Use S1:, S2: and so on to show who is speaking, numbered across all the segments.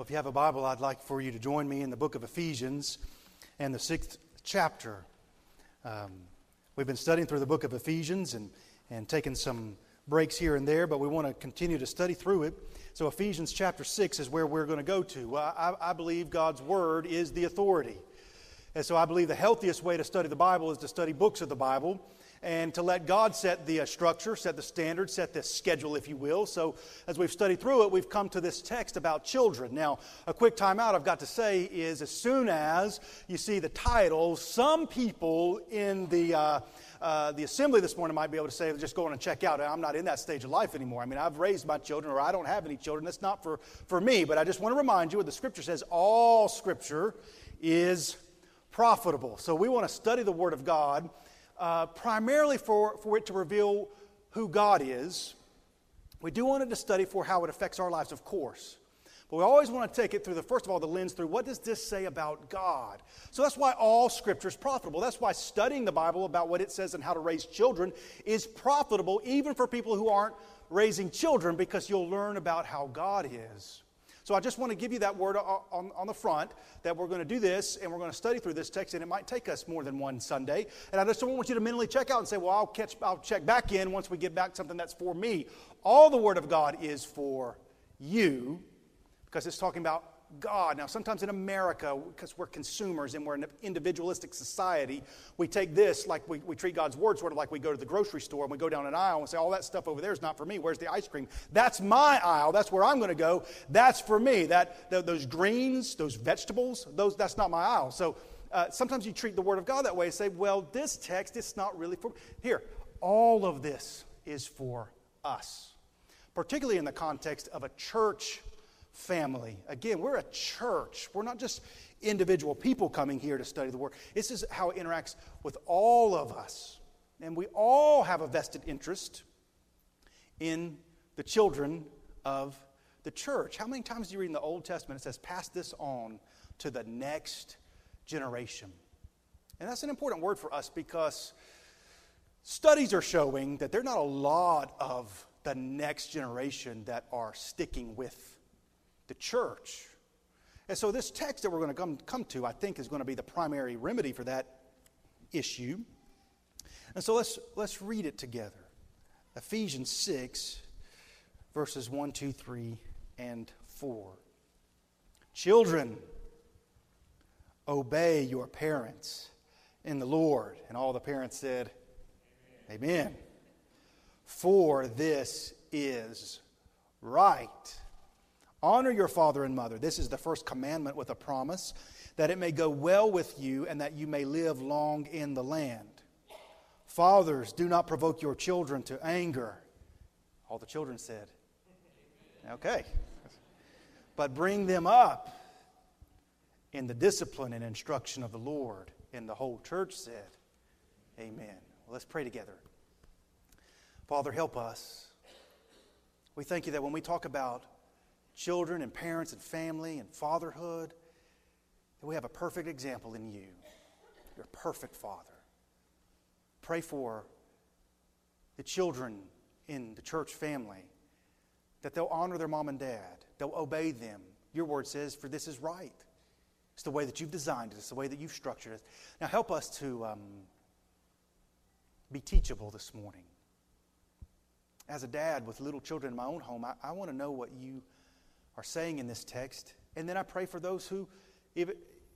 S1: Well, if you have a Bible, I'd like for you to join me in the book of Ephesians and the sixth chapter. Um, we've been studying through the book of Ephesians and, and taking some breaks here and there, but we want to continue to study through it. So, Ephesians chapter 6 is where we're going to go to. I, I believe God's Word is the authority. And so, I believe the healthiest way to study the Bible is to study books of the Bible and to let God set the uh, structure, set the standard, set the schedule, if you will. So, as we've studied through it, we've come to this text about children. Now, a quick timeout I've got to say is as soon as you see the title, some people in the uh, uh, the assembly this morning might be able to say, just go on and check out. I'm not in that stage of life anymore. I mean, I've raised my children, or I don't have any children. That's not for, for me. But I just want to remind you what the scripture says all scripture is profitable. So we want to study the Word of God uh, primarily for, for it to reveal who God is. We do want it to study for how it affects our lives, of course. But we always want to take it through the, first of all, the lens through what does this say about God? So that's why all scripture is profitable. That's why studying the Bible about what it says and how to raise children is profitable, even for people who aren't raising children, because you'll learn about how God is. So I just want to give you that word on, on the front that we're going to do this and we're going to study through this text, and it might take us more than one Sunday. And I just don't want you to mentally check out and say, well, I'll, catch, I'll check back in once we get back something that's for me. All the Word of God is for you because it's talking about God. Now, sometimes in America, because we're consumers and we're an individualistic society, we take this like we, we treat God's word sort of like we go to the grocery store and we go down an aisle and say, all that stuff over there is not for me. Where's the ice cream? That's my aisle. That's where I'm going to go. That's for me. That, those greens, those vegetables, those, that's not my aisle. So uh, sometimes you treat the word of God that way and say, well, this text, it's not really for. Here, all of this is for us, particularly in the context of a church family. Again, we're a church. We're not just individual people coming here to study the Word. This is how it interacts with all of us. And we all have a vested interest in the children of the church. How many times do you read in the Old Testament it says, pass this on to the next generation? And that's an important word for us because studies are showing that there are not a lot of the next generation that are sticking with the church. And so, this text that we're going to come, come to, I think, is going to be the primary remedy for that issue. And so, let's, let's read it together Ephesians 6, verses 1, 2, 3, and 4. Children, obey your parents in the Lord. And all the parents said, Amen. Amen. For this is right. Honor your father and mother. This is the first commandment with a promise that it may go well with you and that you may live long in the land. Fathers, do not provoke your children to anger. All the children said, Okay. But bring them up in the discipline and instruction of the Lord. And the whole church said, Amen. Well, let's pray together. Father, help us. We thank you that when we talk about children and parents and family and fatherhood, that we have a perfect example in you. You're a perfect father. Pray for the children in the church family that they'll honor their mom and dad, they'll obey them. Your word says, for this is right. It's the way that you've designed it, it's the way that you've structured it. Now, help us to um, be teachable this morning. As a dad with little children in my own home, I, I want to know what you are saying in this text. And then I pray for those who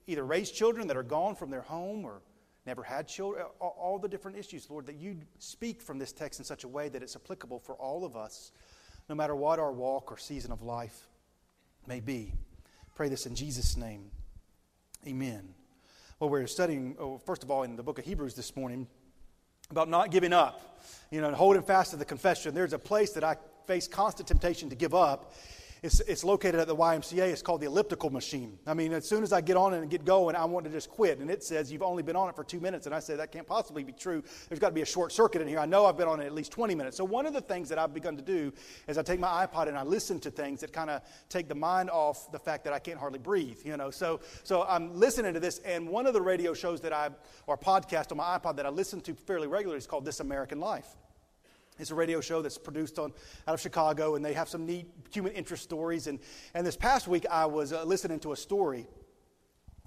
S1: either raise children that are gone from their home or never had children, all the different issues, Lord, that you speak from this text in such a way that it's applicable for all of us, no matter what our walk or season of life may be. Pray this in Jesus' name. Amen. Well, we're studying, oh, first of all, in the book of Hebrews this morning about not giving up, you know, and holding fast to the confession. There's a place that I face constant temptation to give up, it's, it's located at the YMCA. It's called the elliptical machine. I mean, as soon as I get on it and get going, I want to just quit. And it says you've only been on it for two minutes. And I say that can't possibly be true. There's got to be a short circuit in here. I know I've been on it at least 20 minutes. So one of the things that I've begun to do is I take my iPod and I listen to things that kind of take the mind off the fact that I can't hardly breathe. You know, so so I'm listening to this, and one of the radio shows that I or podcast on my iPod that I listen to fairly regularly is called This American Life. It's a radio show that's produced on, out of Chicago, and they have some neat human interest stories. And, and this past week, I was uh, listening to a story.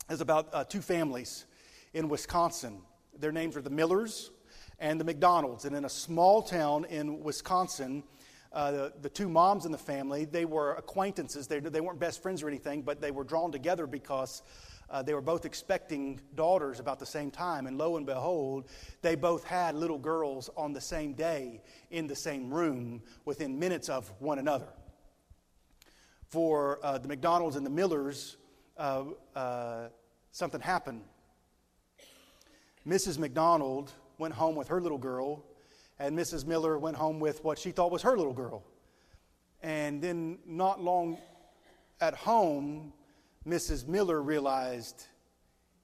S1: It's about uh, two families in Wisconsin. Their names are the Millers and the McDonalds. And in a small town in Wisconsin, uh, the, the, two moms in the family, they were acquaintances. They, they weren't best friends or anything, but they were drawn together because uh, they were both expecting daughters about the same time. And lo and behold, they both had little girls on the same day in the same room within minutes of one another. For uh, the McDonalds and the Millers, uh, uh, something happened. Mrs. McDonald went home with her little girl, and Mrs. Miller went home with what she thought was her little girl. And then, not long at home, Mrs. Miller realized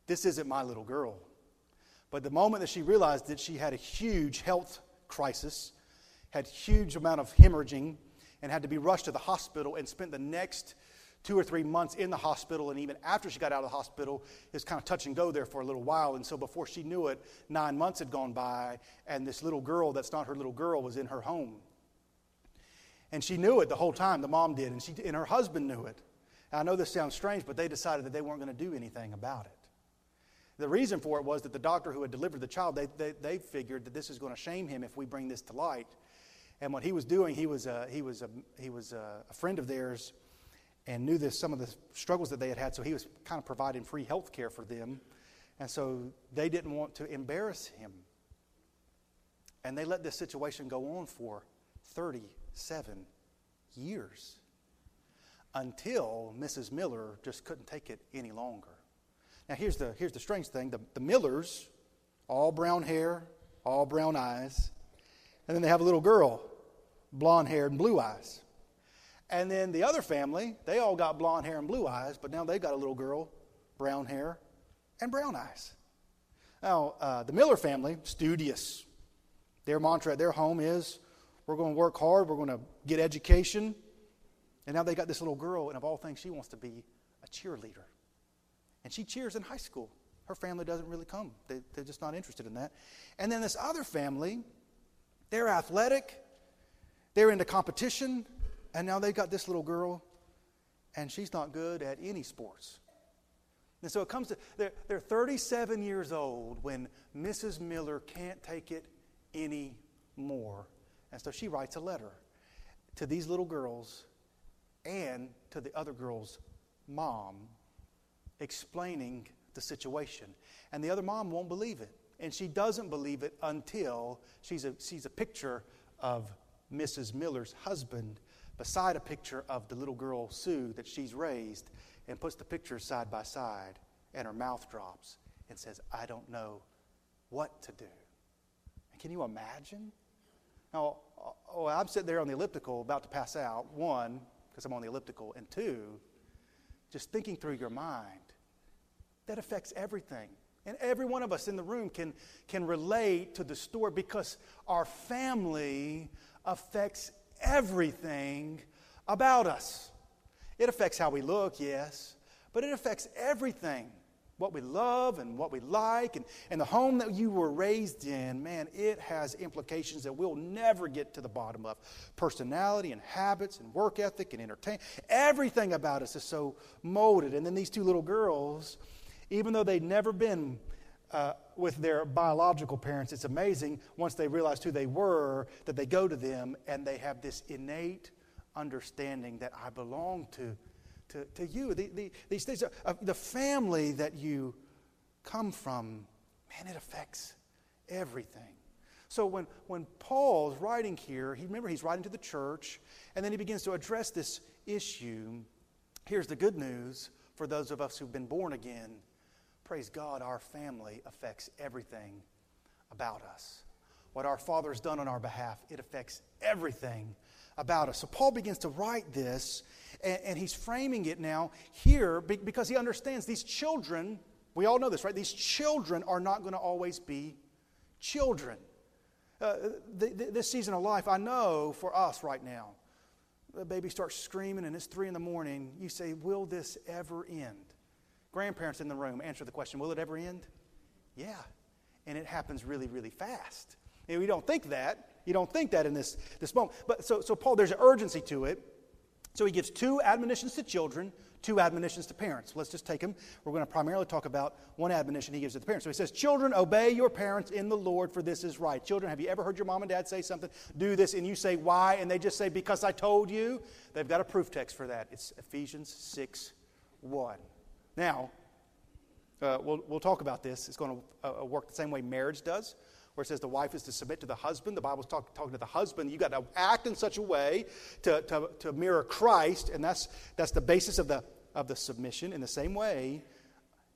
S1: this isn't my little girl. But the moment that she realized that she had a huge health crisis, had huge amount of hemorrhaging, and had to be rushed to the hospital and spent the next two or three months in the hospital, and even after she got out of the hospital, it was kind of touch and go there for a little while. And so before she knew it, nine months had gone by, and this little girl that's not her little girl was in her home. And she knew it the whole time, the mom did, and, she, and her husband knew it. I know this sounds strange, but they decided that they weren't going to do anything about it. The reason for it was that the doctor who had delivered the child, they, they, they figured that this is going to shame him if we bring this to light. And what he was doing, he was, a, he was, a, he was a, a friend of theirs and knew this, some of the struggles that they had had, so he was kind of providing free health care for them. And so they didn't want to embarrass him. And they let this situation go on for 37 years until Mrs. Miller just couldn't take it any longer. Now, here's the, here's the strange thing the, the Millers, all brown hair, all brown eyes, and then they have a little girl, blonde hair and blue eyes. And then the other family, they all got blonde hair and blue eyes, but now they've got a little girl, brown hair and brown eyes. Now, uh, the Miller family, studious. Their mantra at their home is we're going to work hard, we're going to get education, and now they got this little girl, and of all things, she wants to be a cheerleader. And she cheers in high school. Her family doesn't really come, they, they're just not interested in that. And then this other family, they're athletic, they're into competition, and now they've got this little girl, and she's not good at any sports. And so it comes to, they're, they're 37 years old when Mrs. Miller can't take it anymore. And so she writes a letter to these little girls and to the other girl's mom explaining the situation. And the other mom won't believe it. And she doesn't believe it until she's a, sees a picture of Mrs. Miller's husband beside a picture of the little girl, Sue, that she's raised, and puts the pictures side by side, and her mouth drops and says, I don't know what to do. And can you imagine? Now, uh, oh, I'm sitting there on the elliptical about to pass out. One, because I'm on the elliptical, and two, just thinking through your mind, that affects everything. And every one of us in the room can, can relate to the story because our family affects everything about us. It affects how we look, yes, but it affects everything what we love and what we like, and, and the home that you were raised in, man, it has implications that we'll never get to the bottom of. Personality and habits and work ethic and entertainment. Everything about us is so molded. And then these two little girls, even though they'd never been uh, with their biological parents, it's amazing once they realized who they were that they go to them and they have this innate understanding that I belong to to, to you. The, the, these things, uh, the family that you come from, man, it affects everything. So when, when Paul's writing here, he remember he's writing to the church, and then he begins to address this issue. Here's the good news for those of us who've been born again. Praise God, our family affects everything about us. What our Father's done on our behalf, it affects everything about us. So Paul begins to write this, and, and he's framing it now here because he understands these children, we all know this, right? These children are not going to always be children. Uh, the, the, this season of life, I know for us right now, the baby starts screaming and it's three in the morning. You say, Will this ever end? Grandparents in the room answer the question Will it ever end? Yeah. And it happens really, really fast. And we don't think that You don't think that in this, this moment. But so, so Paul, there's an urgency to it. So he gives two admonitions to children, two admonitions to parents. Let's just take them. We're going to primarily talk about one admonition he gives to the parents. So he says, Children, obey your parents in the Lord, for this is right. Children, have you ever heard your mom and dad say something? Do this, and you say, Why? And they just say, Because I told you. They've got a proof text for that. It's Ephesians 6 1. Now, uh, we'll, we'll talk about this. It's going to uh, work the same way marriage does where it says the wife is to submit to the husband. The Bible's talk, talking to the husband. You've got to act in such a way to, to, to mirror Christ, and that's, that's the basis of the, of the submission. In the same way,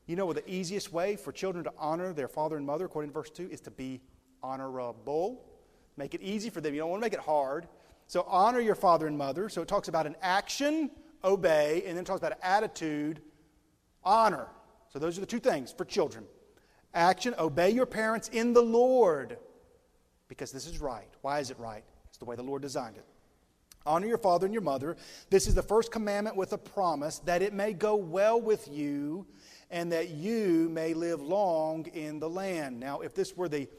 S1: you know the easiest way for children to honor their father and mother, according to verse 2, is to be honorable. Make it easy for them. You don't want to make it hard. So honor your father and mother. So it talks about an action, obey, and then talks about attitude, honor. So those are the two things for children. Action, obey your parents in the Lord because this is right. Why is it right? It's the way the Lord designed it. Honor your father and your mother. This is the first commandment with a promise that it may go well with you and that you may live long in the land. Now, if this were the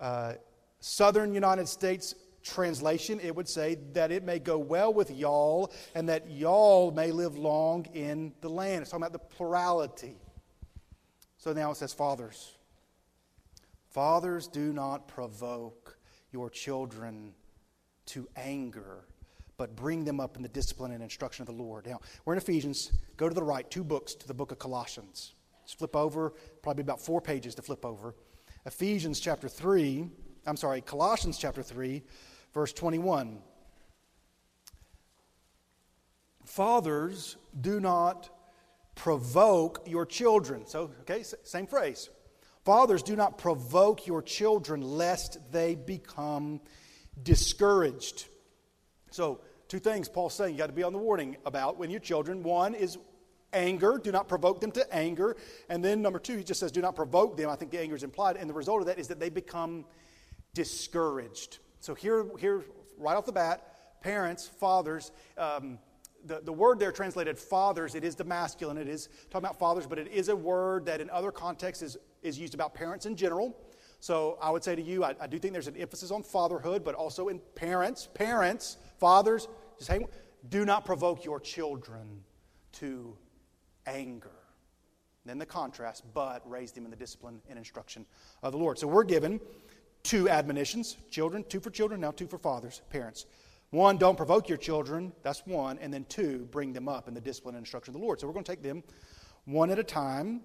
S1: uh, southern United States translation, it would say that it may go well with y'all and that y'all may live long in the land. It's talking about the plurality. So now it says, Fathers. Fathers, do not provoke your children to anger, but bring them up in the discipline and instruction of the Lord. Now, we're in Ephesians. Go to the right, two books to the book of Colossians. Just flip over, probably about four pages to flip over. Ephesians chapter 3, I'm sorry, Colossians chapter 3, verse 21. Fathers, do not provoke your children. So, okay, same phrase. Fathers, do not provoke your children lest they become discouraged. So, two things Paul's saying you got to be on the warning about when your children. One is anger, do not provoke them to anger. And then number two, he just says, do not provoke them. I think the anger is implied. And the result of that is that they become discouraged. So, here, here right off the bat, parents, fathers, um, the, the word there translated fathers, it is the masculine. It is talking about fathers, but it is a word that in other contexts is, is used about parents in general. So I would say to you, I, I do think there's an emphasis on fatherhood, but also in parents. Parents, fathers, just hang, do not provoke your children to anger. Then the contrast, but raise them in the discipline and instruction of the Lord. So we're given two admonitions children, two for children, now two for fathers, parents. One, don't provoke your children. That's one. And then two, bring them up in the discipline and instruction of the Lord. So we're going to take them one at a time.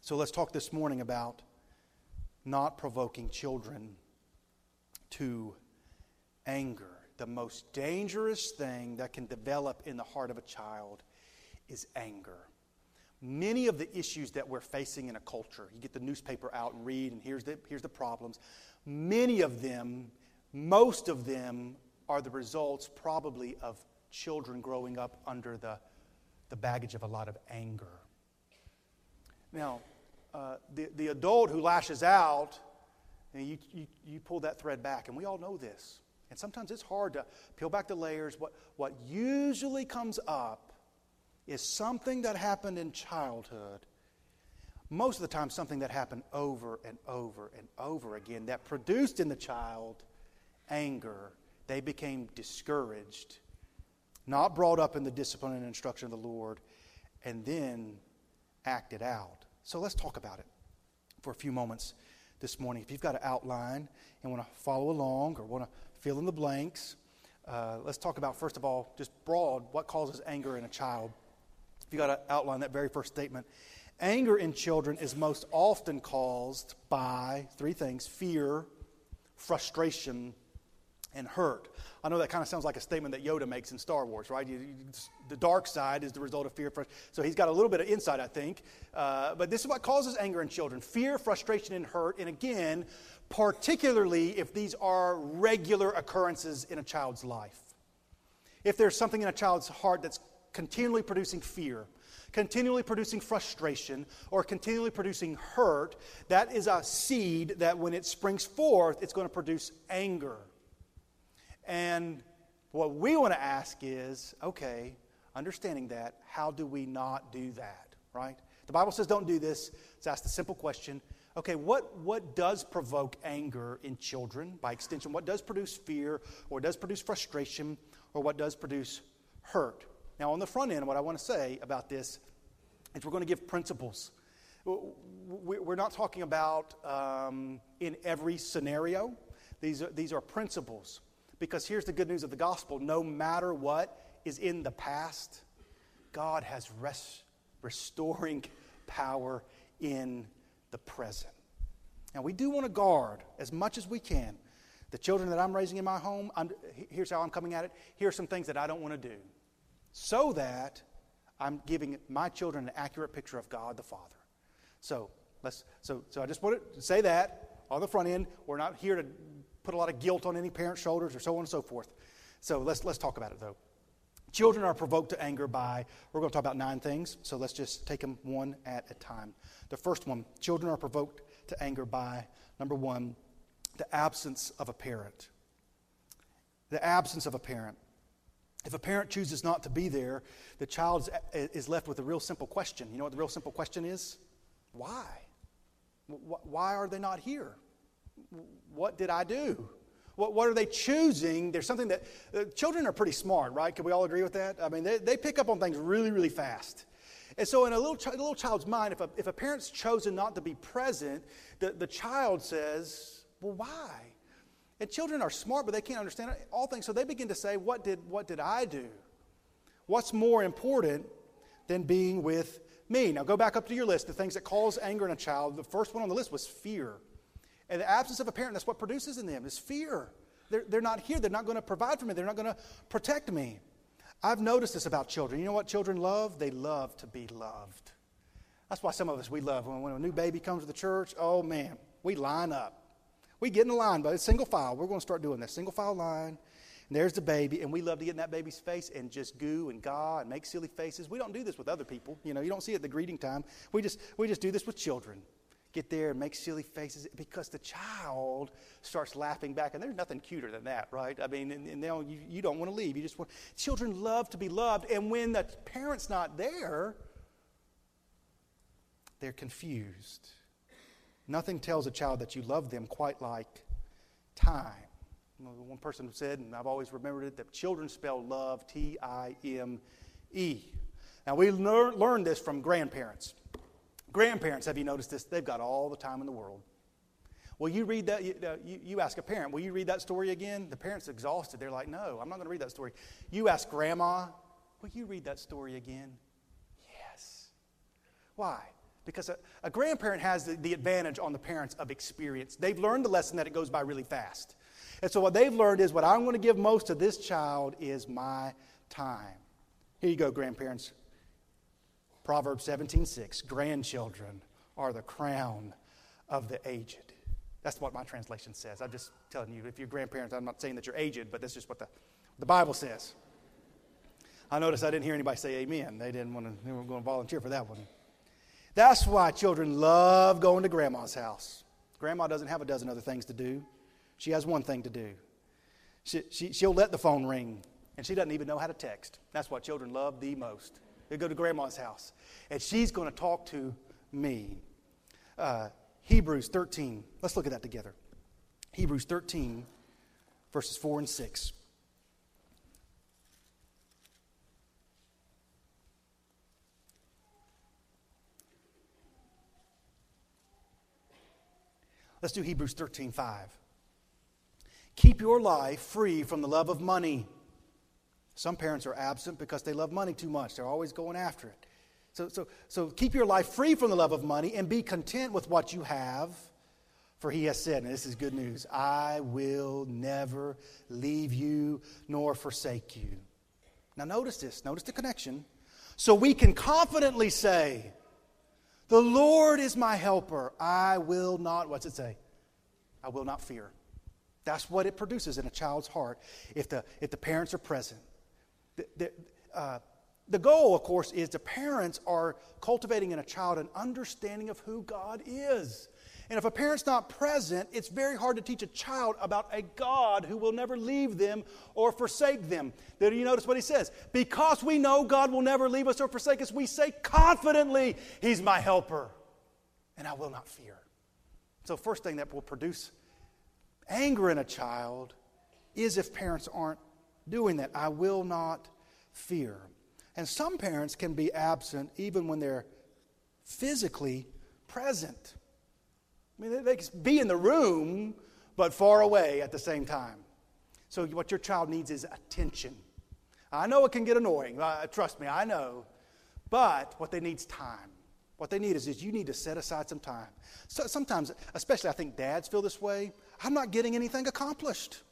S1: So let's talk this morning about not provoking children to anger. The most dangerous thing that can develop in the heart of a child is anger. Many of the issues that we're facing in a culture, you get the newspaper out and read, and here's the, here's the problems. Many of them, most of them, are the results probably of children growing up under the, the baggage of a lot of anger. Now, uh, the, the adult who lashes out, you, you, you pull that thread back, and we all know this. And sometimes it's hard to peel back the layers. What, what usually comes up is something that happened in childhood. Most of the time, something that happened over and over and over again that produced in the child anger they became discouraged, not brought up in the discipline and instruction of the Lord, and then acted out. So let's talk about it for a few moments this morning. If you've got an outline and want to follow along or want to fill in the blanks, uh, let's talk about, first of all, just broad what causes anger in a child. If you've got to outline that very first statement, anger in children is most often caused by three things fear, frustration, and hurt. I know that kind of sounds like a statement that Yoda makes in Star Wars, right? You, you, the dark side is the result of fear. So he's got a little bit of insight, I think. Uh, but this is what causes anger in children fear, frustration, and hurt. And again, particularly if these are regular occurrences in a child's life. If there's something in a child's heart that's continually producing fear, continually producing frustration, or continually producing hurt, that is a seed that when it springs forth, it's going to produce anger. And what we want to ask is okay, understanding that, how do we not do that, right? The Bible says don't do this. Let's ask the simple question okay, what, what does provoke anger in children by extension? What does produce fear or does produce frustration or what does produce hurt? Now, on the front end, what I want to say about this is we're going to give principles. We're not talking about um, in every scenario. These are, these are principles. Because here's the good news of the gospel no matter what is in the past, God has res- restoring power in the present. Now, we do want to guard as much as we can the children that I'm raising in my home. I'm, here's how I'm coming at it. Here are some things that I don't want to do so that I'm giving my children an accurate picture of God the Father. So, let's, so, so I just want to say that on the front end. We're not here to put a lot of guilt on any parent's shoulders or so on and so forth. So let's, let's talk about it though. Children are provoked to anger by, we're going to talk about nine things, so let's just take them one at a time. The first one children are provoked to anger by, number one, the absence of a parent. The absence of a parent. If a parent chooses not to be there, the child is left with a real simple question. You know what the real simple question is? Why? Why are they not here? What did I do? What, what are they choosing? There's something that uh, children are pretty smart, right? Can we all agree with that? I mean, they, they pick up on things really, really fast. And so, in a little, a little child's mind, if a, if a parent's chosen not to be present, the, the child says, Well, why? And children are smart, but they can't understand all things. So they begin to say, What did, what did I do? What's more important than being with me? Now, go back up to your list. The things that cause anger in a child. The first one on the list was fear. And the absence of a parent, that's what produces in them, is fear. They're, they're not here. They're not going to provide for me. They're not going to protect me. I've noticed this about children. You know what children love? They love to be loved. That's why some of us, we love when, when a new baby comes to the church, oh man, we line up. We get in the line, but it's single file. We're going to start doing this single file line. And there's the baby, and we love to get in that baby's face and just goo and gaw and make silly faces. We don't do this with other people. You know, you don't see it at the greeting time. We just, we just do this with children get there and make silly faces because the child starts laughing back. And there's nothing cuter than that, right? I mean, and, and now you, you don't want to leave. You just want, children love to be loved. And when the parent's not there, they're confused. Nothing tells a child that you love them quite like time. One person said, and I've always remembered it, that children spell love T I M E. Now, we learn, learned this from grandparents. Grandparents, have you noticed this? They've got all the time in the world. Well, you read that? You, uh, you, you, ask a parent, will you read that story again? The parent's exhausted. They're like, no, I'm not going to read that story. You ask grandma, will you read that story again? Yes. Why? Because a, a grandparent has the, the advantage on the parents of experience. They've learned the lesson that it goes by really fast. And so what they've learned is what I'm going to give most to this child is my time. Here you go, grandparents. Proverbs 17:6, grandchildren are the crown of the aged. That's what my translation says. I'm just telling you, if you're grandparents, I'm not saying that you're aged, but that's just what the, the Bible says. I noticed I didn't hear anybody say amen. They didn't want to, they weren't going to volunteer for that one. That's why children love going to grandma's house. Grandma doesn't have a dozen other things to do. She has one thing to do. She, she, she'll let the phone ring, and she doesn't even know how to text. That's what children love the most. They go to grandma's house, and she's going to talk to me. Uh, Hebrews 13. Let's look at that together. Hebrews 13, verses 4 and 6. Let's do Hebrews 13, 5. Keep your life free from the love of money some parents are absent because they love money too much. They're always going after it. So, so, so keep your life free from the love of money and be content with what you have. For he has said, and this is good news I will never leave you nor forsake you. Now, notice this. Notice the connection. So we can confidently say, The Lord is my helper. I will not, what's it say? I will not fear. That's what it produces in a child's heart if the, if the parents are present the, uh, the goal, of course, is the parents are cultivating in a child an understanding of who God is. And if a parent's not present, it's very hard to teach a child about a God who will never leave them or forsake them. Then you notice what he says? Because we know God will never leave us or forsake us, we say confidently, He's my helper, and I will not fear. So, first thing that will produce anger in a child is if parents aren't doing that. I will not fear. And some parents can be absent even when they're physically present. I mean, they can be in the room, but far away at the same time. So, what your child needs is attention. I know it can get annoying. Uh, trust me, I know. But what they need is time. What they need is, is you need to set aside some time. So sometimes, especially I think dads feel this way, I'm not getting anything accomplished.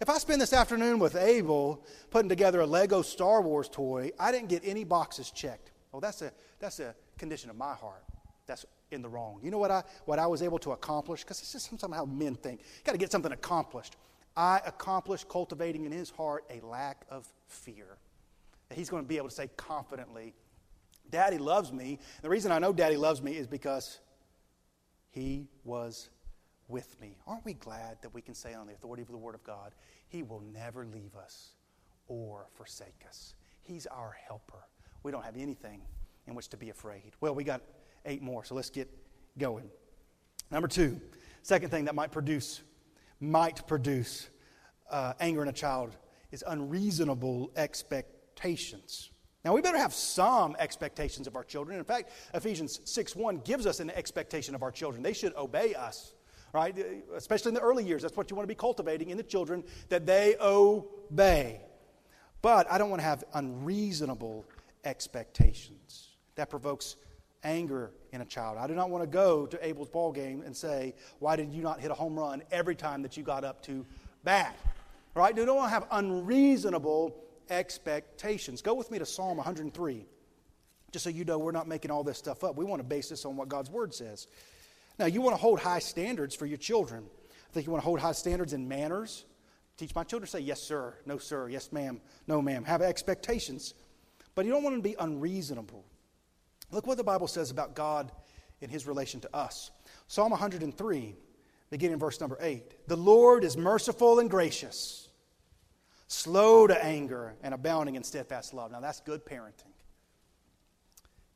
S1: If I spend this afternoon with Abel putting together a Lego Star Wars toy, I didn't get any boxes checked. Well, that's a, that's a condition of my heart. That's in the wrong. You know what I, what I was able to accomplish? Because this is sometimes how men think. You got to get something accomplished. I accomplished cultivating in his heart a lack of fear. That he's going to be able to say confidently, Daddy loves me. The reason I know Daddy loves me is because he was with me. Aren't we glad that we can say on the authority of the Word of God, He will never leave us or forsake us? He's our helper. We don't have anything in which to be afraid. Well, we got eight more, so let's get going. Number two, second thing that might produce, might produce uh, anger in a child is unreasonable expectations. Now, we better have some expectations of our children. In fact, Ephesians 6 1 gives us an expectation of our children. They should obey us right? Especially in the early years. That's what you want to be cultivating in the children, that they obey. But I don't want to have unreasonable expectations. That provokes anger in a child. I do not want to go to Abel's ball game and say, Why did you not hit a home run every time that you got up to bat? Right? You don't want to have unreasonable expectations. Go with me to Psalm 103, just so you know we're not making all this stuff up. We want to base this on what God's Word says. Now, you want to hold high standards for your children. I think you want to hold high standards in manners. Teach my children to say, yes, sir, no, sir, yes, ma'am, no, ma'am. Have expectations. But you don't want them to be unreasonable. Look what the Bible says about God in his relation to us. Psalm 103, beginning verse number 8. The Lord is merciful and gracious, slow to anger, and abounding in steadfast love. Now, that's good parenting.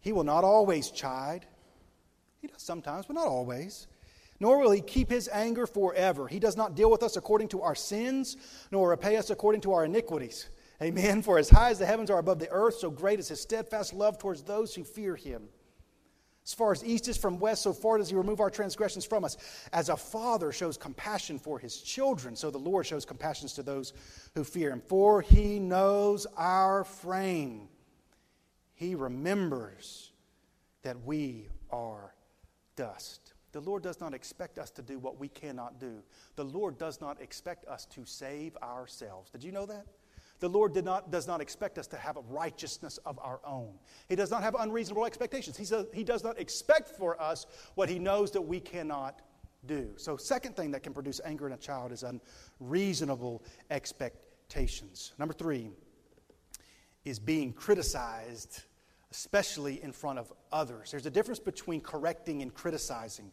S1: He will not always chide he does sometimes, but not always. Nor will he keep his anger forever. He does not deal with us according to our sins, nor repay us according to our iniquities. Amen. For as high as the heavens are above the earth, so great is his steadfast love towards those who fear him. As far as east is from west, so far does he remove our transgressions from us. As a father shows compassion for his children, so the Lord shows compassion to those who fear him. For he knows our frame. He remembers that we are dust. The Lord does not expect us to do what we cannot do. The Lord does not expect us to save ourselves. Did you know that? The Lord did not, does not expect us to have a righteousness of our own. He does not have unreasonable expectations. He, says, he does not expect for us what He knows that we cannot do. So, second thing that can produce anger in a child is unreasonable expectations. Number three is being criticized especially in front of others. There's a difference between correcting and criticizing.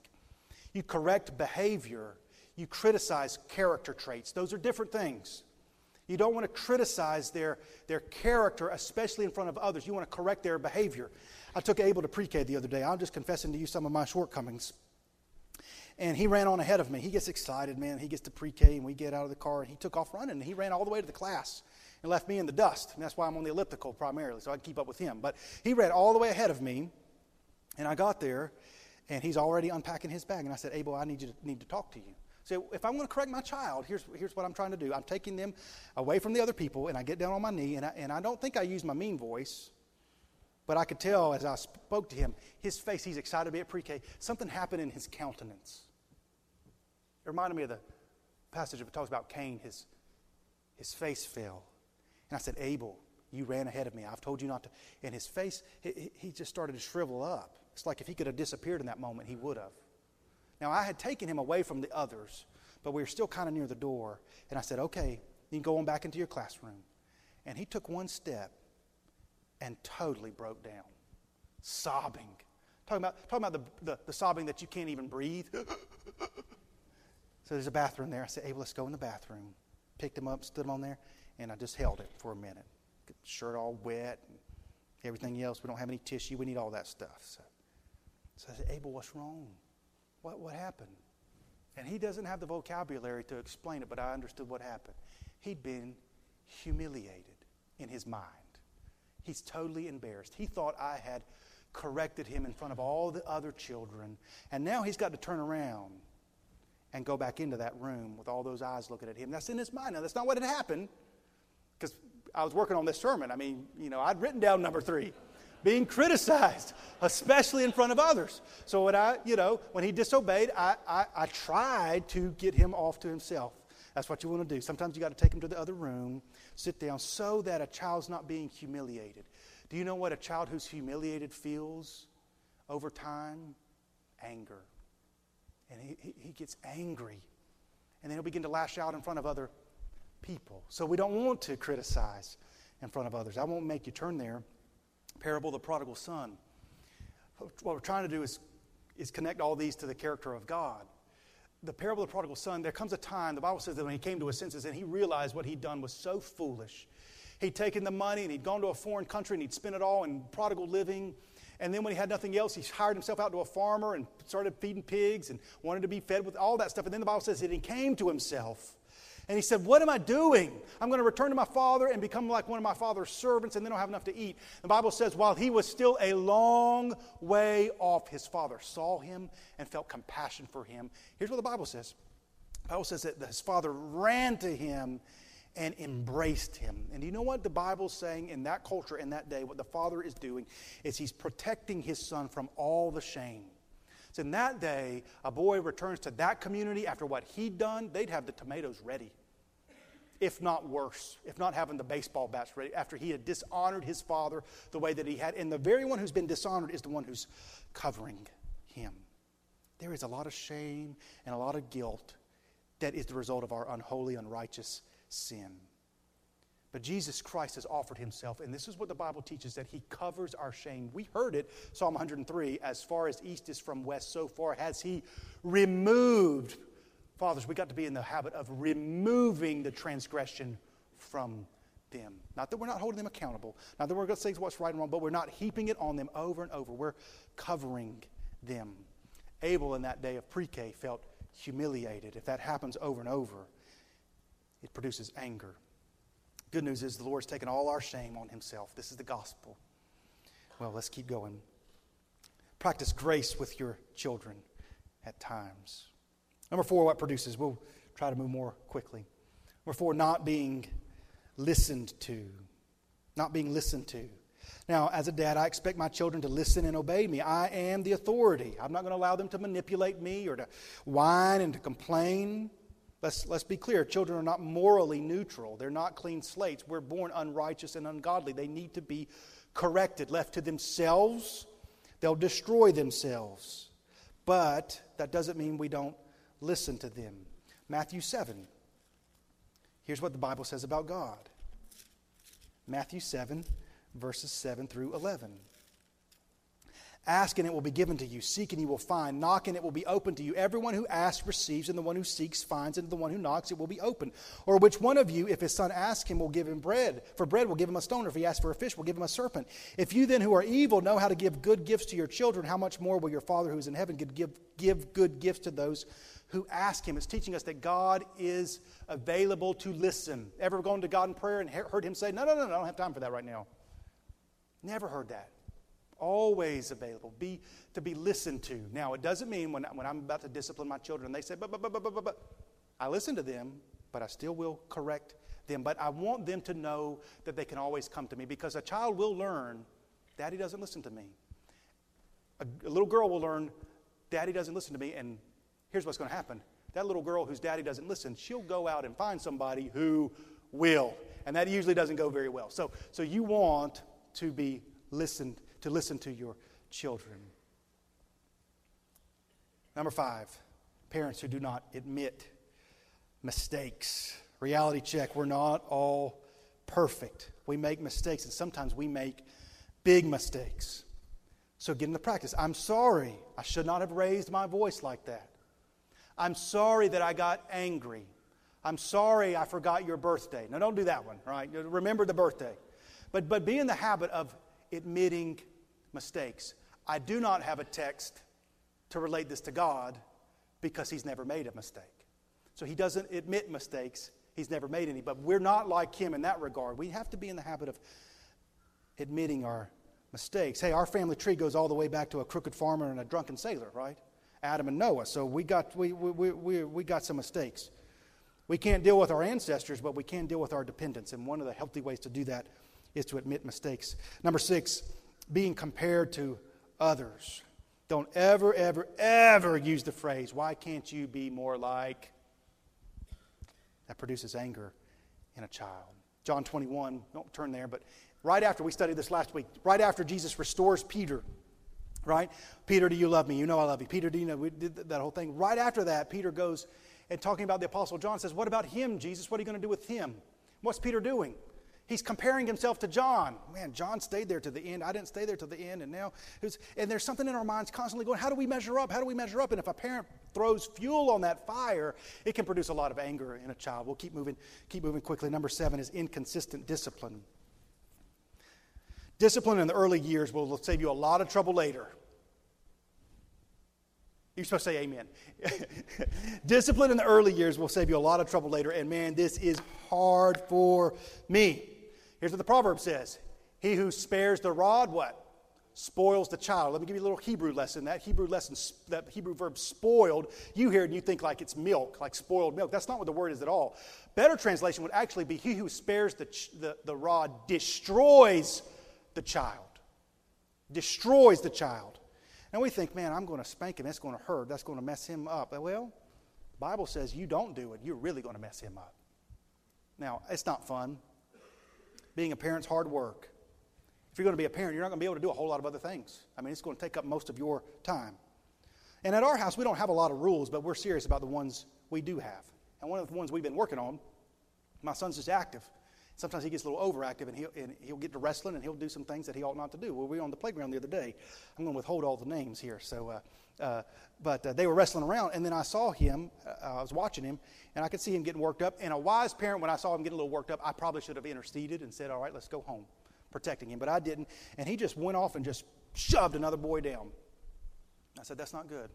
S1: You correct behavior, you criticize character traits. Those are different things. You don't want to criticize their, their character, especially in front of others. You want to correct their behavior. I took Abel to pre K the other day. I'm just confessing to you some of my shortcomings. And he ran on ahead of me. He gets excited, man. He gets to pre K, and we get out of the car, and he took off running. And he ran all the way to the class and left me in the dust. And that's why I'm on the elliptical primarily, so I can keep up with him. But he ran all the way ahead of me, and I got there, and he's already unpacking his bag. And I said, Abel, I need, you to, need to talk to you. So if I'm going to correct my child, here's, here's what I'm trying to do. I'm taking them away from the other people, and I get down on my knee, and I, and I don't think I use my mean voice, but I could tell as I spoke to him, his face, he's excited to be at pre K. Something happened in his countenance. It reminded me of the passage that talks about Cain, his, his face fell. And I said, Abel, you ran ahead of me. I've told you not to. And his face, he, he just started to shrivel up. It's like if he could have disappeared in that moment, he would have. Now, I had taken him away from the others, but we were still kind of near the door. And I said, okay, you can go on back into your classroom. And he took one step and totally broke down, sobbing. Talking about, talking about the, the, the sobbing that you can't even breathe. so there's a bathroom there. I said, Abel, let's go in the bathroom. Picked him up, stood him on there and I just held it for a minute. Shirt all wet and everything else. We don't have any tissue. We need all that stuff. So, so I said, Abel, what's wrong? What, what happened? And he doesn't have the vocabulary to explain it, but I understood what happened. He'd been humiliated in his mind. He's totally embarrassed. He thought I had corrected him in front of all the other children, and now he's got to turn around and go back into that room with all those eyes looking at him. That's in his mind. Now, that's not what had happened because I was working on this sermon. I mean, you know, I'd written down number three being criticized, especially in front of others. So when I, you know, when he disobeyed, I, I, I tried to get him off to himself. That's what you want to do. Sometimes you got to take him to the other room, sit down, so that a child's not being humiliated. Do you know what a child who's humiliated feels over time? Anger. And he, he, gets angry. And then he'll begin to lash out in front of other people. So we don't want to criticize in front of others. I won't make you turn there. Parable of the prodigal son. What we're trying to do is, is connect all these to the character of God. The parable of the prodigal son, there comes a time, the Bible says that when he came to his senses and he realized what he'd done was so foolish. He'd taken the money and he'd gone to a foreign country and he'd spent it all in prodigal living. And then when he had nothing else, he hired himself out to a farmer and started feeding pigs and wanted to be fed with all that stuff. And then the Bible says that he came to himself. And he said, What am I doing? I'm going to return to my father and become like one of my father's servants, and then I'll have enough to eat. The Bible says, while he was still a long way off, his father saw him and felt compassion for him. Here's what the Bible says the Bible says that his father ran to him and embraced him. And you know what the Bible's saying in that culture, in that day? What the father is doing is he's protecting his son from all the shame. So in that day, a boy returns to that community after what he'd done, they'd have the tomatoes ready. If not worse, if not having the baseball bats ready, after he had dishonored his father the way that he had. And the very one who's been dishonored is the one who's covering him. There is a lot of shame and a lot of guilt that is the result of our unholy, unrighteous sin. But Jesus Christ has offered himself, and this is what the Bible teaches that he covers our shame. We heard it, Psalm 103, as far as east is from west, so far has he removed. Fathers, we got to be in the habit of removing the transgression from them. Not that we're not holding them accountable, not that we're going to say what's right and wrong, but we're not heaping it on them over and over. We're covering them. Abel in that day of pre K felt humiliated. If that happens over and over, it produces anger. Good news is the Lord's taken all our shame on himself. This is the gospel. Well, let's keep going. Practice grace with your children at times. Number four, what produces? We'll try to move more quickly. Number four, not being listened to. Not being listened to. Now, as a dad, I expect my children to listen and obey me. I am the authority. I'm not going to allow them to manipulate me or to whine and to complain. Let's, let's be clear children are not morally neutral, they're not clean slates. We're born unrighteous and ungodly. They need to be corrected. Left to themselves, they'll destroy themselves. But that doesn't mean we don't listen to them. Matthew 7. Here's what the Bible says about God Matthew 7, verses 7 through 11. Ask and it will be given to you. Seek and you will find. Knock and it will be open to you. Everyone who asks receives, and the one who seeks finds, and the one who knocks it will be open. Or which one of you, if his son asks him, will give him bread? For bread will give him a stone, or if he asks for a fish, will give him a serpent. If you then who are evil know how to give good gifts to your children, how much more will your Father who is in heaven give, give good gifts to those who ask him? It's teaching us that God is available to listen. Ever gone to God in prayer and heard him say, No, no, no, no I don't have time for that right now? Never heard that always available, be, to be listened to. Now, it doesn't mean when, when I'm about to discipline my children, they say, but, but, but, but, but, but, I listen to them, but I still will correct them. But I want them to know that they can always come to me because a child will learn, Daddy doesn't listen to me. A, a little girl will learn, Daddy doesn't listen to me, and here's what's going to happen. That little girl whose daddy doesn't listen, she'll go out and find somebody who will. And that usually doesn't go very well. So, so you want to be listened to listen to your children. Number five, parents who do not admit mistakes. Reality check we're not all perfect. We make mistakes, and sometimes we make big mistakes. So get into practice. I'm sorry. I should not have raised my voice like that. I'm sorry that I got angry. I'm sorry I forgot your birthday. Now, don't do that one, right? Remember the birthday. But, but be in the habit of admitting mistakes. I do not have a text to relate this to God, because he's never made a mistake. So he doesn't admit mistakes. He's never made any. But we're not like him in that regard. We have to be in the habit of admitting our mistakes. Hey, our family tree goes all the way back to a crooked farmer and a drunken sailor, right? Adam and Noah. So we got, we, we, we, we got some mistakes. We can't deal with our ancestors, but we can deal with our dependents. And one of the healthy ways to do that is to admit mistakes. Number six, being compared to others. Don't ever, ever, ever use the phrase, why can't you be more like? That produces anger in a child. John 21, don't turn there, but right after we studied this last week, right after Jesus restores Peter, right? Peter, do you love me? You know I love you. Peter, do you know? We did that whole thing. Right after that, Peter goes and talking about the Apostle John says, What about him, Jesus? What are you going to do with him? What's Peter doing? He's comparing himself to John. Man, John stayed there to the end. I didn't stay there to the end. And now, and there's something in our minds constantly going, how do we measure up? How do we measure up? And if a parent throws fuel on that fire, it can produce a lot of anger in a child. We'll keep moving, keep moving quickly. Number seven is inconsistent discipline. Discipline in the early years will save you a lot of trouble later. You're supposed to say amen. Discipline in the early years will save you a lot of trouble later. And man, this is hard for me. Here's what the proverb says He who spares the rod, what? Spoils the child. Let me give you a little Hebrew lesson. That Hebrew lesson, that Hebrew verb spoiled, you hear it and you think like it's milk, like spoiled milk. That's not what the word is at all. Better translation would actually be He who spares the, the, the rod destroys the child. Destroys the child. And we think, man, I'm going to spank him. That's going to hurt. That's going to mess him up. Well, the Bible says you don't do it. You're really going to mess him up. Now, it's not fun. Being a parent's hard work. If you're going to be a parent, you're not going to be able to do a whole lot of other things. I mean, it's going to take up most of your time. And at our house, we don't have a lot of rules, but we're serious about the ones we do have. And one of the ones we've been working on, my son's just active. Sometimes he gets a little overactive and he'll, and he'll get to wrestling and he'll do some things that he ought not to do. Well, we were on the playground the other day. I'm going to withhold all the names here. So, uh, uh, but uh, they were wrestling around, and then I saw him. Uh, I was watching him, and I could see him getting worked up. And a wise parent, when I saw him getting a little worked up, I probably should have interceded and said, "All right, let's go home," protecting him. But I didn't, and he just went off and just shoved another boy down. I said, "That's not good."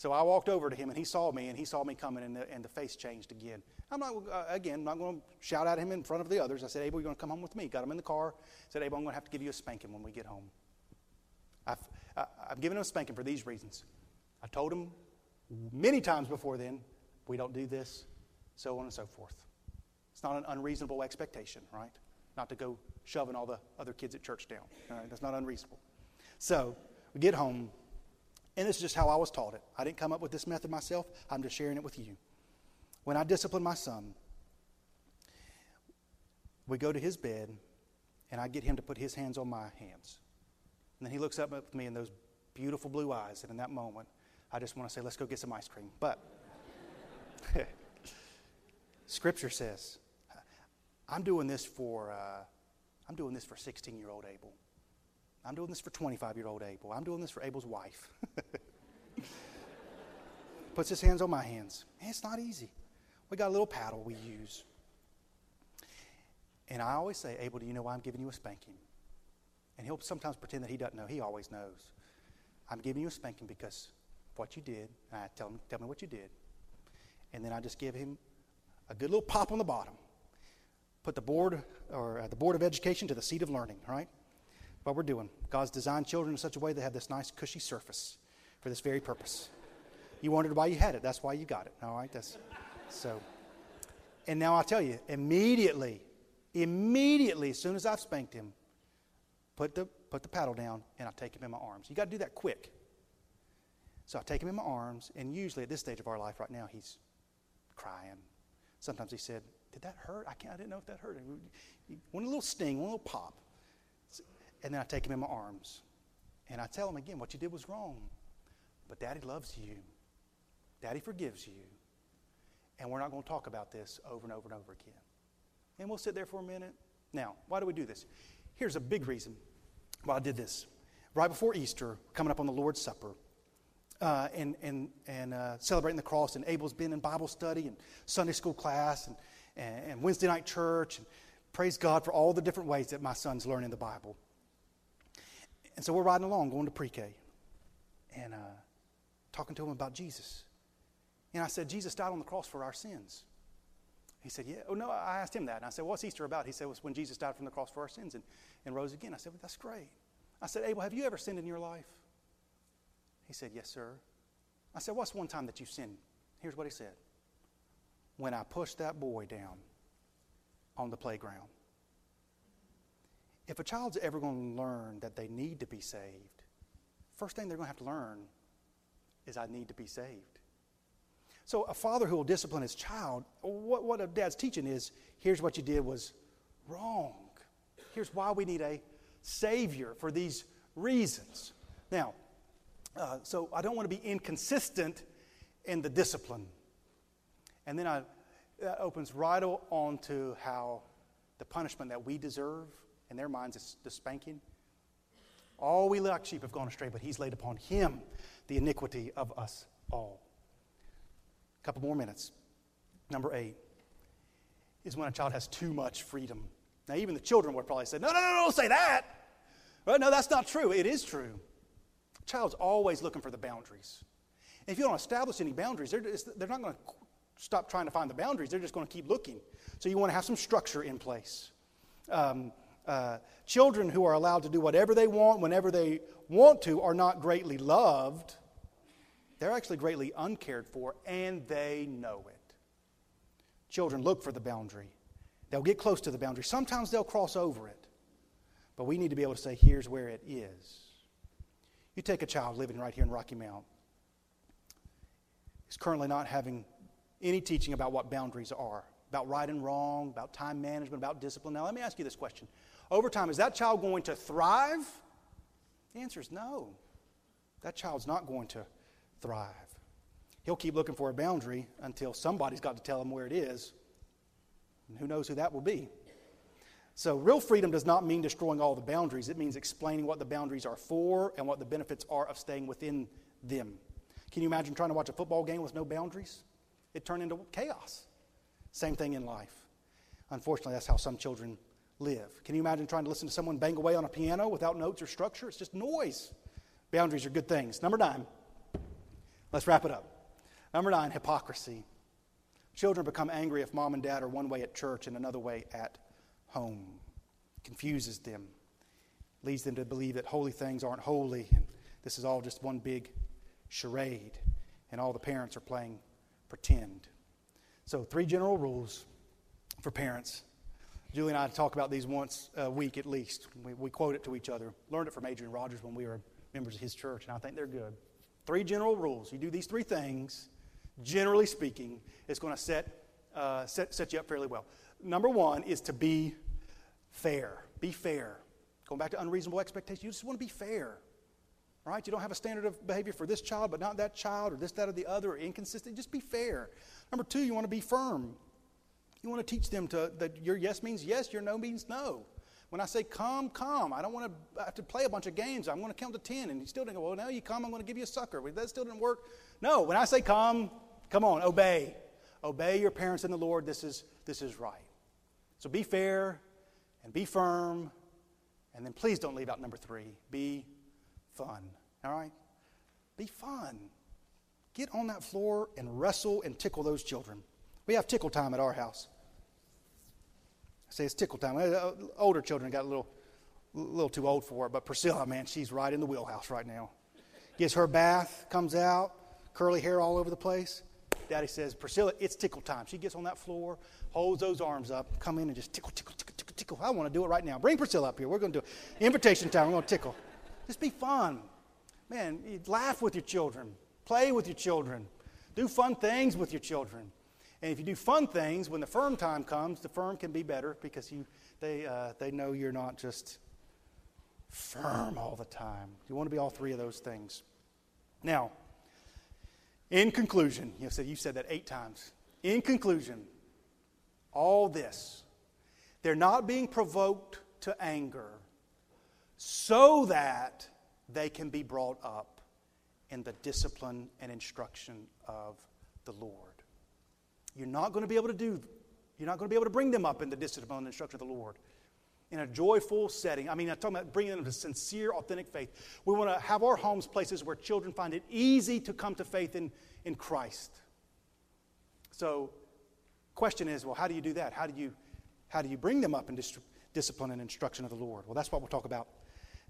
S1: So I walked over to him, and he saw me, and he saw me coming, and the, and the face changed again. I'm not, uh, again, I'm not going to shout at him in front of the others. I said, Abel, you're going to come home with me. Got him in the car. said, Abel, I'm going to have to give you a spanking when we get home. I've, I, I've given him a spanking for these reasons. I told him many times before then, we don't do this, so on and so forth. It's not an unreasonable expectation, right? Not to go shoving all the other kids at church down. All right? That's not unreasonable. So we get home, and this is just how I was taught it. I didn't come up with this method myself, I'm just sharing it with you. When I discipline my son, we go to his bed, and I get him to put his hands on my hands. And then he looks up at me in those beautiful blue eyes, and in that moment, I just want to say, let's go get some ice cream. But Scripture says, I'm doing this for, uh, I'm doing this for 16 year old Abel. I'm doing this for 25 year old Abel. I'm doing this for Abel's wife. Puts his hands on my hands. It's not easy. We got a little paddle we use. And I always say, Abel, do you know why I'm giving you a spanking? And he'll sometimes pretend that he doesn't know. He always knows. I'm giving you a spanking because of what you did. And I tell him, tell me what you did. And then I just give him a good little pop on the bottom. Put the board or uh, the board of education to the seat of learning, right? What we're doing. God's designed children in such a way they have this nice cushy surface for this very purpose. You wondered why you had it. That's why you got it. All right. That's so. And now I'll tell you, immediately, immediately, as soon as I've spanked him, put the put the paddle down and I take him in my arms. You got to do that quick. So I take him in my arms, and usually at this stage of our life right now, he's crying. Sometimes he said, Did that hurt? I, can't, I didn't know if that hurt. One little sting, one little pop. And then I take him in my arms. And I tell him again, What you did was wrong. But Daddy loves you. Daddy forgives you. And we're not going to talk about this over and over and over again. And we'll sit there for a minute. Now, why do we do this? Here's a big reason why I did this. Right before Easter, coming up on the Lord's Supper, uh, and, and, and uh, celebrating the cross. And Abel's been in Bible study and Sunday school class and, and, and, Wednesday night church. And praise God for all the different ways that my son's learning the Bible. And so we're riding along, going to pre K, and uh, talking to him about Jesus. And I said, Jesus died on the cross for our sins. He said, Yeah. Oh, no, I asked him that. And I said, What's Easter about? He said, was when Jesus died from the cross for our sins and, and rose again. I said, well, That's great. I said, Abel, have you ever sinned in your life? He said, Yes, sir. I said, What's one time that you sinned? Here's what he said When I pushed that boy down on the playground. If a child's ever going to learn that they need to be saved, first thing they're going to have to learn is I need to be saved. So a father who will discipline his child, what, what a dad's teaching is here's what you did was wrong. Here's why we need a savior for these reasons. Now, uh, so I don't want to be inconsistent in the discipline. And then I, that opens right on to how the punishment that we deserve, in their minds, it's the spanking. All we like sheep have gone astray, but he's laid upon him the iniquity of us all. A couple more minutes. Number eight is when a child has too much freedom. Now, even the children would probably say, No, no, no, don't say that. Right? No, that's not true. It is true. A child's always looking for the boundaries. If you don't establish any boundaries, they're, just, they're not going to stop trying to find the boundaries. They're just going to keep looking. So you want to have some structure in place. Um, uh, children who are allowed to do whatever they want whenever they want to are not greatly loved they're actually greatly uncared for, and they know it. Children look for the boundary. They'll get close to the boundary. Sometimes they'll cross over it. But we need to be able to say, here's where it is. You take a child living right here in Rocky Mount. He's currently not having any teaching about what boundaries are, about right and wrong, about time management, about discipline. Now, let me ask you this question. Over time, is that child going to thrive? The answer is no. That child's not going to thrive. He'll keep looking for a boundary until somebody's got to tell him where it is. And who knows who that will be. So, real freedom does not mean destroying all the boundaries. It means explaining what the boundaries are for and what the benefits are of staying within them. Can you imagine trying to watch a football game with no boundaries? It turned into chaos. Same thing in life. Unfortunately, that's how some children live. Can you imagine trying to listen to someone bang away on a piano without notes or structure? It's just noise. Boundaries are good things. Number nine, Let's wrap it up. Number nine, hypocrisy. Children become angry if mom and dad are one way at church and another way at home. Confuses them, leads them to believe that holy things aren't holy, and this is all just one big charade, and all the parents are playing pretend. So, three general rules for parents. Julie and I talk about these once a week at least. We, we quote it to each other. Learned it from Adrian Rogers when we were members of his church, and I think they're good. Three general rules. You do these three things, generally speaking, it's going to set, uh, set, set you up fairly well. Number one is to be fair. Be fair. Going back to unreasonable expectations, you just want to be fair. Right? You don't have a standard of behavior for this child, but not that child, or this, that, or the other, or inconsistent. Just be fair. Number two, you want to be firm. You want to teach them to, that your yes means yes, your no means no. When I say come, come. I don't want to have to play a bunch of games. I'm going to count to 10. And you still didn't go, well, now you come, I'm going to give you a sucker. That still didn't work. No, when I say come, come on, obey. Obey your parents in the Lord. This is, this is right. So be fair and be firm. And then please don't leave out number three be fun. All right? Be fun. Get on that floor and wrestle and tickle those children. We have tickle time at our house. I say it's tickle time. Uh, older children got a little, little too old for it, but Priscilla, man, she's right in the wheelhouse right now. Gets her bath, comes out, curly hair all over the place. Daddy says, Priscilla, it's tickle time. She gets on that floor, holds those arms up, come in and just tickle, tickle, tickle, tickle, tickle. I want to do it right now. Bring Priscilla up here. We're going to do it. Invitation time. We're going to tickle. Just be fun. Man, laugh with your children, play with your children, do fun things with your children. And if you do fun things, when the firm time comes, the firm can be better because you, they, uh, they know you're not just firm all the time. You want to be all three of those things. Now, in conclusion, you said you said that eight times. In conclusion, all this, they're not being provoked to anger so that they can be brought up in the discipline and instruction of the Lord. You're not going to be able to do, you're not going to be able to bring them up in the discipline and instruction of the Lord in a joyful setting. I mean, I'm talking about bringing them to sincere, authentic faith. We want to have our homes places where children find it easy to come to faith in, in Christ. So, question is, well, how do you do that? How do you, how do you bring them up in dis- discipline and instruction of the Lord? Well, that's what we'll talk about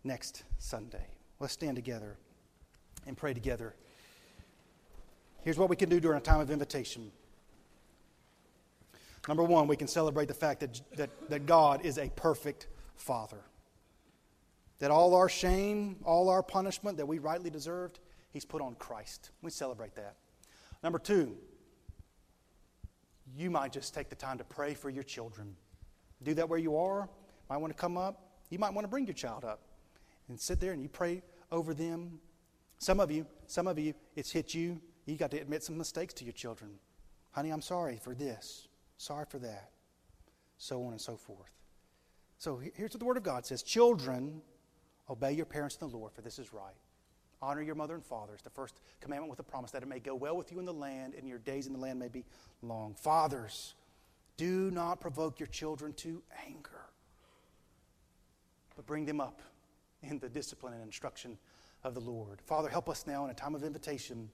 S1: next Sunday. Let's stand together and pray together. Here's what we can do during a time of invitation. Number one, we can celebrate the fact that, that, that God is a perfect Father. That all our shame, all our punishment that we rightly deserved, He's put on Christ. We celebrate that. Number two, you might just take the time to pray for your children. Do that where you are. Might want to come up. You might want to bring your child up and sit there and you pray over them. Some of you, some of you, it's hit you. You got to admit some mistakes to your children. Honey, I'm sorry for this. Sorry for that. So on and so forth. So here's what the Word of God says Children, obey your parents in the Lord, for this is right. Honor your mother and father is the first commandment with a promise that it may go well with you in the land and your days in the land may be long. Fathers, do not provoke your children to anger, but bring them up in the discipline and instruction of the Lord. Father, help us now in a time of invitation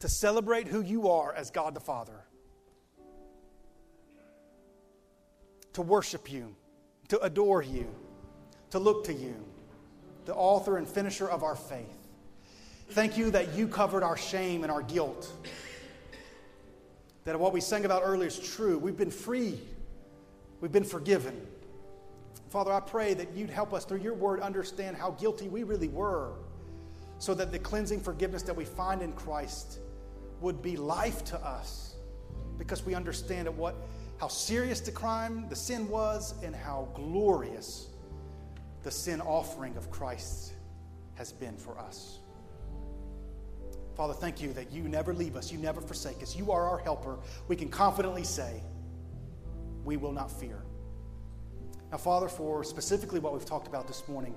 S1: to celebrate who you are as God the Father, to worship you, to adore you, to look to you the author and finisher of our faith. Thank you that you covered our shame and our guilt. That what we sang about earlier is true. We've been free, we've been forgiven. Father, I pray that you'd help us through your word understand how guilty we really were, so that the cleansing forgiveness that we find in Christ would be life to us because we understand what, how serious the crime, the sin was, and how glorious the sin offering of Christ has been for us. Father, thank you that you never leave us, you never forsake us. You are our helper. We can confidently say, we will not fear. Now, Father, for specifically what we've talked about this morning,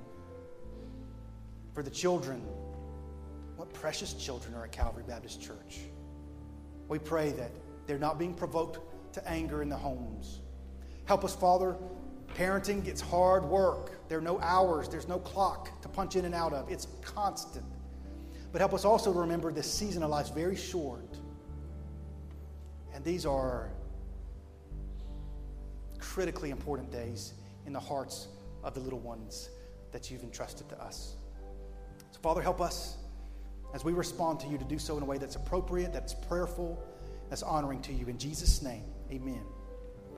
S1: for the children, what precious children are at Calvary Baptist Church. We pray that they're not being provoked to anger in the homes. Help us, Father, Parenting gets hard work. There are no hours, there's no clock to punch in and out of. It's constant. But help us also remember this season of life is very short. And these are critically important days in the hearts of the little ones that you've entrusted to us. So, Father, help us as we respond to you to do so in a way that's appropriate, that's prayerful, that's honoring to you. In Jesus' name, amen.